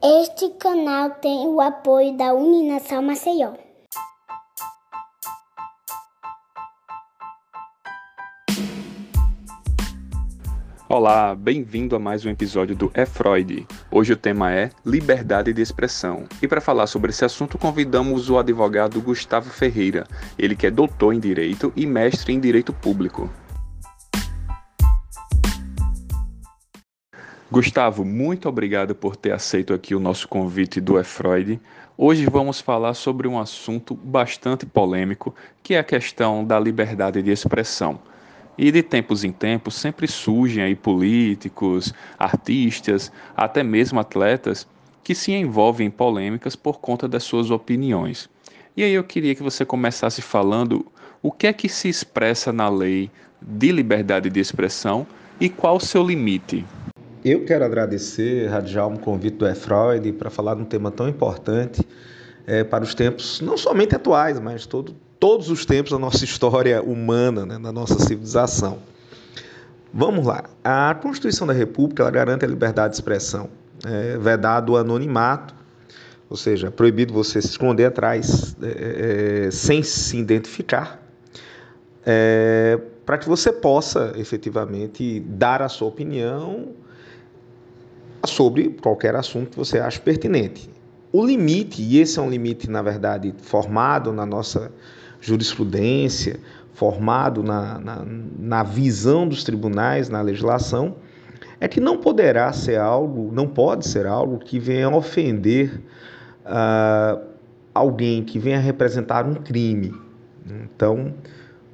Este canal tem o apoio da Uninação Maceió. Olá, bem-vindo a mais um episódio do É Freud. Hoje o tema é liberdade de expressão. E para falar sobre esse assunto, convidamos o advogado Gustavo Ferreira, ele que é doutor em direito e mestre em direito público. Gustavo, muito obrigado por ter aceito aqui o nosso convite do É Freud. Hoje vamos falar sobre um assunto bastante polêmico, que é a questão da liberdade de expressão. E de tempos em tempos sempre surgem aí políticos, artistas, até mesmo atletas que se envolvem em polêmicas por conta das suas opiniões. E aí eu queria que você começasse falando o que é que se expressa na lei de liberdade de expressão e qual o seu limite. Eu quero agradecer, Radial, um convite do E. Freud para falar de um tema tão importante é, para os tempos, não somente atuais, mas todo, todos os tempos da nossa história humana, né, da nossa civilização. Vamos lá. A Constituição da República ela garante a liberdade de expressão, é, vedado o anonimato, ou seja, proibido você se esconder atrás é, é, sem se identificar, é, para que você possa efetivamente dar a sua opinião sobre qualquer assunto que você ache pertinente. O limite, e esse é um limite, na verdade, formado na nossa jurisprudência, formado na, na, na visão dos tribunais, na legislação, é que não poderá ser algo, não pode ser algo que venha ofender uh, alguém, que venha representar um crime. Então,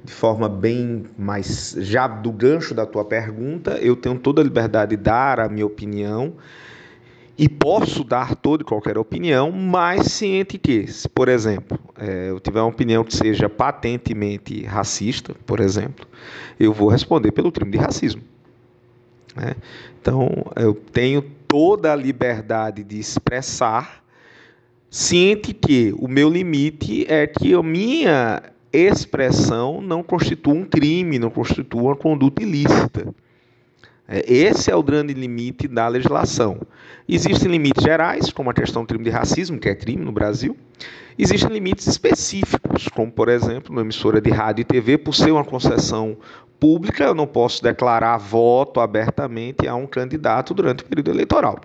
de forma bem mais já do gancho da tua pergunta, eu tenho toda a liberdade de dar a minha opinião e posso dar toda e qualquer opinião, mas ciente que, se, por exemplo, é, eu tiver uma opinião que seja patentemente racista, por exemplo, eu vou responder pelo crime de racismo. Né? Então, eu tenho toda a liberdade de expressar, ciente que o meu limite é que a minha expressão não constitua um crime, não constitua uma conduta ilícita. É, esse é o grande limite da legislação. Existem limites gerais, como a questão do crime de racismo, que é crime no Brasil. Existem limites específicos, como, por exemplo, na emissora de rádio e TV, por ser uma concessão pública, eu não posso declarar voto abertamente a um candidato durante o período eleitoral.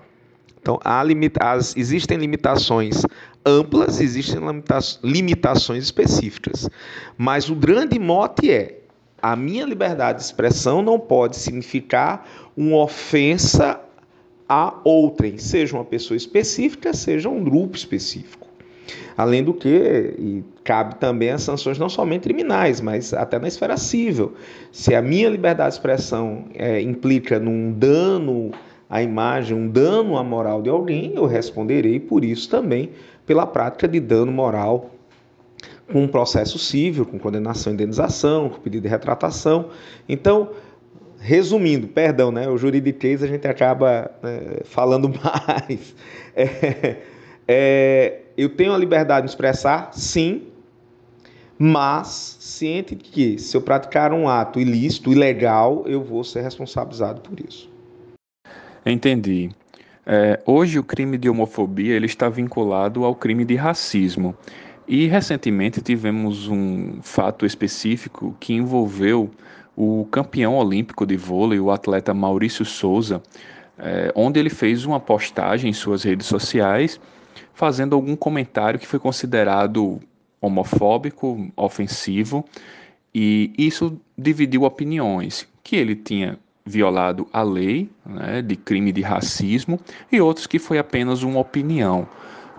Então, limita as, existem limitações amplas, existem limita limitações específicas. Mas o grande mote é: a minha liberdade de expressão não pode significar uma ofensa a outrem, seja uma pessoa específica, seja um grupo específico. Além do que, e cabe também as sanções não somente criminais, mas até na esfera civil. Se a minha liberdade de expressão é, implica num dano à imagem, um dano à moral de alguém, eu responderei por isso também pela prática de dano moral com um processo civil, com condenação e indenização, com pedido de retratação. Então, resumindo, perdão, né, o juridiquês a gente acaba né, falando mais. É, é, eu tenho a liberdade de expressar, sim, mas ciente que se eu praticar um ato ilícito, ilegal, eu vou ser responsabilizado por isso. Entendi. É, hoje o crime de homofobia ele está vinculado ao crime de racismo. E recentemente tivemos um fato específico que envolveu o campeão olímpico de vôlei, o atleta Maurício Souza, é, onde ele fez uma postagem em suas redes sociais fazendo algum comentário que foi considerado homofóbico, ofensivo, e isso dividiu opiniões, que ele tinha violado a lei né, de crime de racismo e outros que foi apenas uma opinião.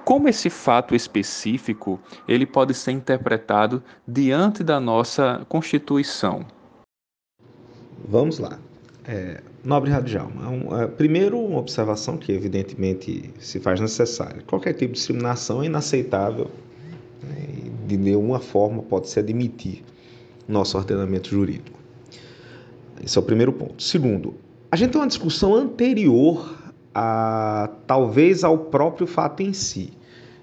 Como esse fato específico ele pode ser interpretado diante da nossa Constituição? Vamos lá. É, nobre Radialma, um, é, primeiro uma observação que evidentemente se faz necessária. Qualquer tipo de discriminação é inaceitável né, de nenhuma forma pode se admitir no nosso ordenamento jurídico. Esse é o primeiro ponto. Segundo, a gente tem uma discussão anterior a talvez ao próprio fato em si.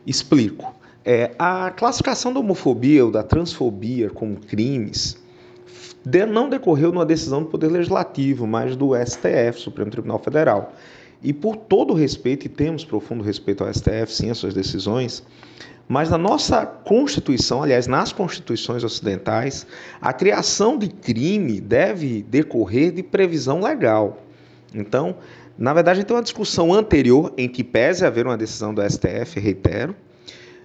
Explico. É, a classificação da homofobia ou da transfobia como crimes não decorreu numa decisão do Poder Legislativo, mas do STF, Supremo Tribunal Federal. E por todo respeito, e temos profundo respeito ao STF, sim, às suas decisões, mas na nossa Constituição, aliás, nas constituições ocidentais, a criação de crime deve decorrer de previsão legal. Então, na verdade, tem uma discussão anterior em que pese haver uma decisão do STF, reitero,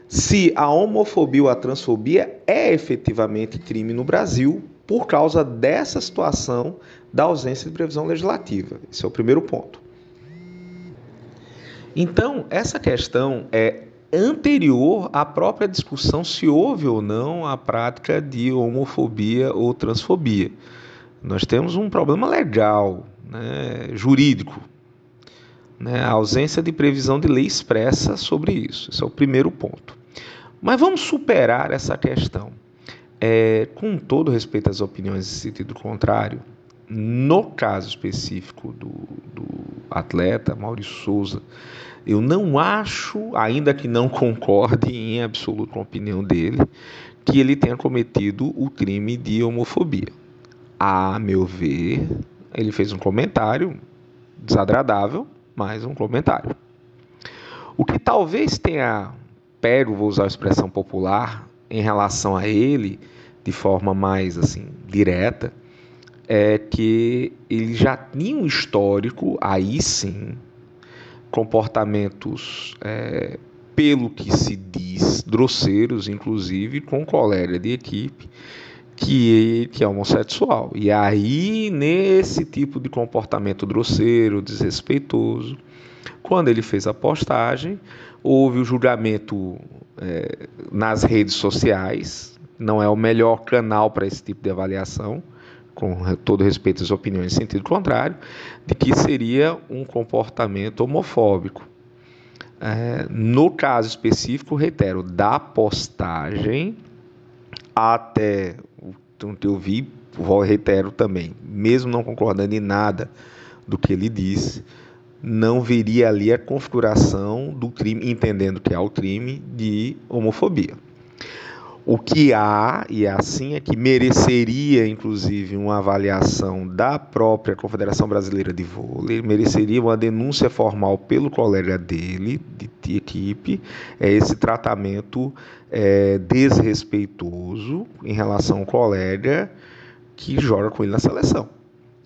se a homofobia ou a transfobia é efetivamente crime no Brasil por causa dessa situação da ausência de previsão legislativa. Esse é o primeiro ponto. Então, essa questão é anterior à própria discussão se houve ou não a prática de homofobia ou transfobia. Nós temos um problema legal, né, jurídico, né, a ausência de previsão de lei expressa sobre isso. Esse é o primeiro ponto. Mas vamos superar essa questão. É, com todo respeito às opiniões em sentido contrário, no caso específico do, do atleta Maurício Souza, eu não acho, ainda que não concorde em absoluto com a opinião dele, que ele tenha cometido o crime de homofobia. A meu ver, ele fez um comentário desagradável, mas um comentário. O que talvez tenha pego, vou usar a expressão popular, em relação a ele, de forma mais assim direta, é que ele já tinha um histórico, aí sim, comportamentos, é, pelo que se diz, grosseiros, inclusive, com um colega de equipe que, que é homossexual. E aí, nesse tipo de comportamento grosseiro, desrespeitoso, quando ele fez a postagem, houve o julgamento é, nas redes sociais, não é o melhor canal para esse tipo de avaliação, com todo respeito às opiniões em sentido contrário, de que seria um comportamento homofóbico. É, no caso específico, reitero, da postagem até o que eu vi, reitero também, mesmo não concordando em nada do que ele disse, não veria ali a configuração do crime, entendendo que há o crime de homofobia. O que há, e é assim, é que mereceria, inclusive, uma avaliação da própria Confederação Brasileira de Vôlei, mereceria uma denúncia formal pelo colega dele, de, de equipe, é esse tratamento é, desrespeitoso em relação ao colega que joga com ele na seleção.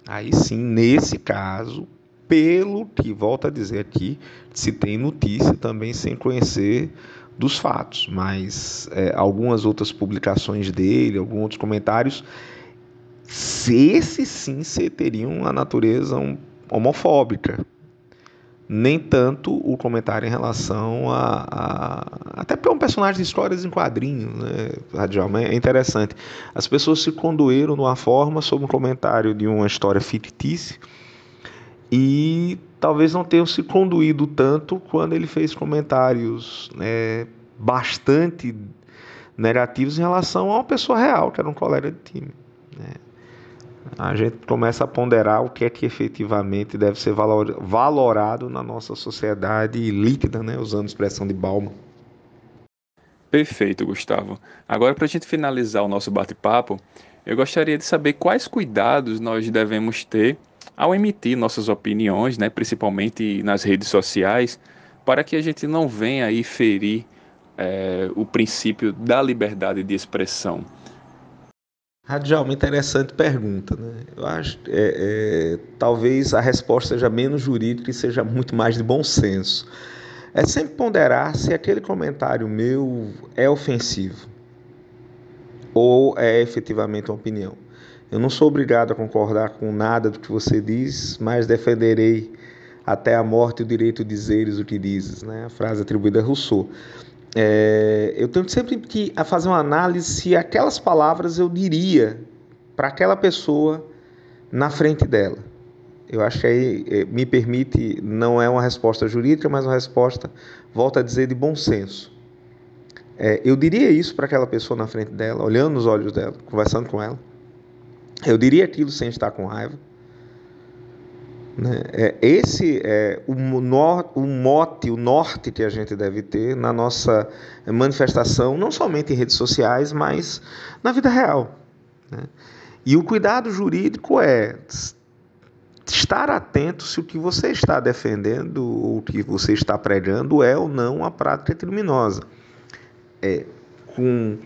Aí sim, nesse caso, pelo que, volto a dizer aqui, se tem notícia também sem conhecer dos fatos, mas é, algumas outras publicações dele, alguns outros comentários, esses sim teriam a natureza homofóbica. Nem tanto o comentário em relação a, a. Até porque é um personagem de histórias em quadrinhos, né, Radial? É interessante. As pessoas se condoeram de uma forma sobre um comentário de uma história fictícia e talvez não tenham se conduído tanto quando ele fez comentários né, bastante negativos em relação a uma pessoa real, que era um colega de time. Né. A gente começa a ponderar o que é que efetivamente deve ser valorado na nossa sociedade líquida, né, usando a expressão de Bauman. Perfeito, Gustavo. Agora, para a gente finalizar o nosso bate-papo, eu gostaria de saber quais cuidados nós devemos ter ao emitir nossas opiniões, né, principalmente nas redes sociais, para que a gente não venha aí ferir é, o princípio da liberdade de expressão. Radial, uma interessante pergunta. Né? Eu acho é, é, talvez a resposta seja menos jurídica e seja muito mais de bom senso. É sempre ponderar se aquele comentário meu é ofensivo ou é efetivamente uma opinião. Eu não sou obrigado a concordar com nada do que você diz, mas defenderei até a morte o direito de dizeres o que dizes, né? A frase atribuída a Rousseau. É, eu tenho sempre que fazer uma análise se aquelas palavras eu diria para aquela pessoa na frente dela. Eu acho que aí é, me permite, não é uma resposta jurídica, mas uma resposta, volto a dizer, de bom senso. É, eu diria isso para aquela pessoa na frente dela, olhando nos olhos dela, conversando com ela. Eu diria aquilo sem estar com raiva. Né? É, esse é o, mote, o norte que a gente deve ter na nossa manifestação, não somente em redes sociais, mas na vida real. Né? E o cuidado jurídico é estar atento se o que você está defendendo ou o que você está pregando é ou não a prática criminosa. É, com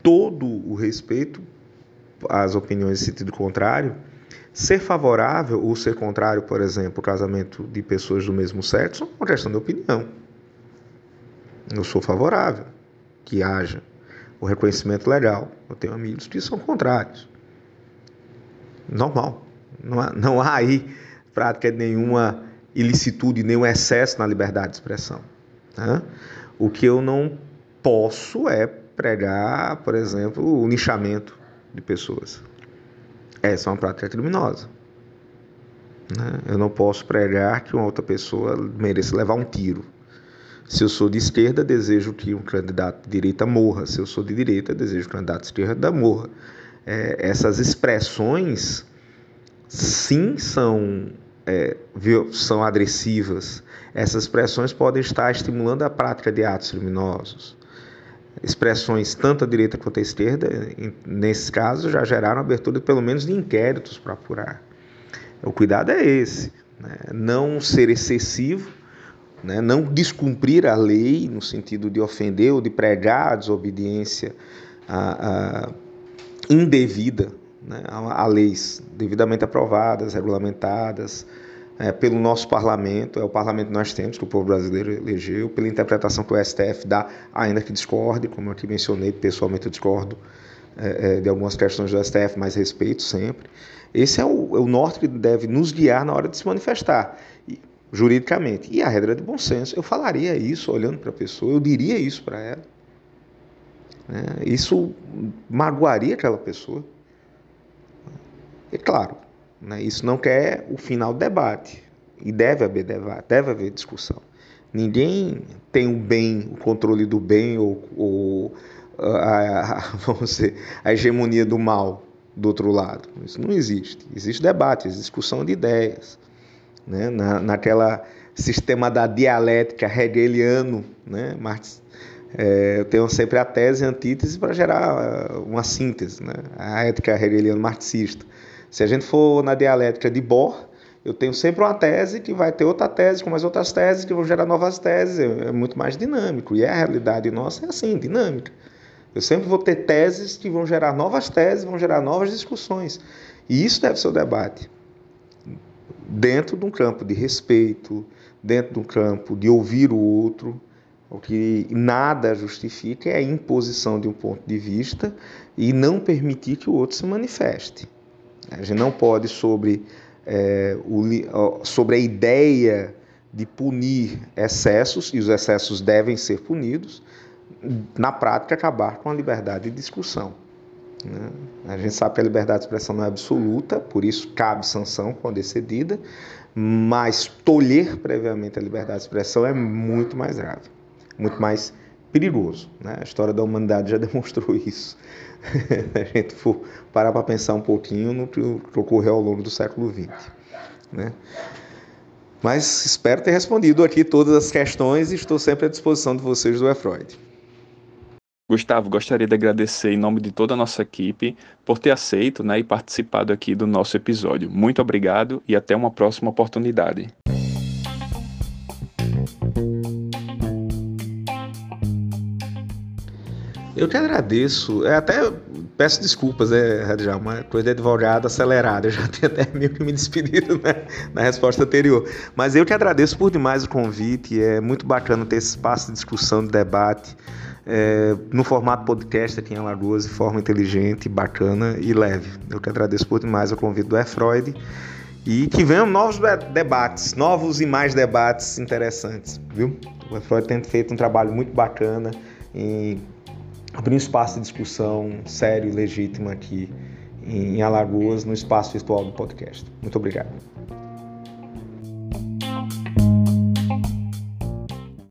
todo o respeito às opiniões em sentido contrário, ser favorável ou ser contrário, por exemplo, o casamento de pessoas do mesmo sexo é uma questão de opinião. Eu sou favorável que haja o reconhecimento legal. Eu tenho amigos que são contrários. Normal. Não há, não há aí prática de nenhuma ilicitude, nenhum excesso na liberdade de expressão. Né? O que eu não posso é pregar, por exemplo, o nichamento de pessoas. Essa é uma prática criminosa. Né? Eu não posso pregar que uma outra pessoa mereça levar um tiro. Se eu sou de esquerda, desejo que um candidato de direita morra. Se eu sou de direita, desejo que um candidato de esquerda morra. É, essas expressões, sim, são, é, são agressivas. Essas expressões podem estar estimulando a prática de atos criminosos. Expressões tanto à direita quanto à esquerda, nesse caso, já geraram abertura pelo menos de inquéritos para apurar. O cuidado é esse, né? não ser excessivo né? não descumprir a lei no sentido de ofender ou de pregar a desobediência a, a indevida né? a, a, leis devidamente aprovadas, regulamentadas é, pelo nosso parlamento, é o parlamento que nós temos, que o povo brasileiro elegeu, pela interpretação que o STF dá, ainda que discorde, como eu aqui mencionei, pessoalmente eu discordo é, é, de algumas questões do STF, mas respeito sempre. Esse é o, é o norte que deve nos guiar na hora de se manifestar juridicamente. E a regra de bom senso, eu falaria isso olhando para a pessoa, eu diria isso para ela. Né? Isso magoaria aquela pessoa. E claro, né, isso não quer o final do debate. E deve haver debate, deve haver discussão. Ninguém tem o bem, o controle do bem ou, ou a, a, vamos dizer, a hegemonia do mal do outro lado. Isso não existe. Existe debate, existe discussão de ideias né? Na, naquela sistema da dialética hegeliano, né? Marx, é, eu tenho sempre a tese e a antítese para gerar uh, uma síntese, né? a ética hegeliana marxista. Se a gente for na dialética de Bohr, eu tenho sempre uma tese que vai ter outra tese com mais outras teses que vão gerar novas teses, é, é muito mais dinâmico. E a realidade nossa é assim, dinâmica. Eu sempre vou ter teses que vão gerar novas teses, vão gerar novas discussões. E isso deve ser o debate dentro de um campo de respeito, dentro de um campo de ouvir o outro. O que nada justifica é a imposição de um ponto de vista e não permitir que o outro se manifeste. A gente não pode, sobre, é, o, sobre a ideia de punir excessos, e os excessos devem ser punidos, na prática acabar com a liberdade de discussão. Né? A gente sabe que a liberdade de expressão não é absoluta, por isso cabe sanção quando excedida, mas tolher previamente a liberdade de expressão é muito mais grave, muito mais perigoso. Né? A história da humanidade já demonstrou isso. a gente for parar para pensar um pouquinho no que ocorreu ao longo do século XX. Né? Mas espero ter respondido aqui todas as questões e estou sempre à disposição de vocês do E-Freud. Gustavo, gostaria de agradecer em nome de toda a nossa equipe por ter aceito né, e participado aqui do nosso episódio. Muito obrigado e até uma próxima oportunidade. Eu que agradeço. É, até peço desculpas, é, Radial, uma coisa de advogado acelerada. Eu já tenho até meio que me despedido né, na resposta anterior. Mas eu que agradeço por demais o convite. É muito bacana ter esse espaço de discussão, de debate é, no formato podcast aqui em Alagoas, de forma inteligente, bacana e leve. Eu que agradeço por demais o convite do E-Freud e que venham novos debates, novos e mais debates interessantes, viu? O E-Freud tem feito um trabalho muito bacana em abrir um espaço de discussão sério e legítimo aqui em Alagoas, no espaço virtual do podcast. Muito obrigado.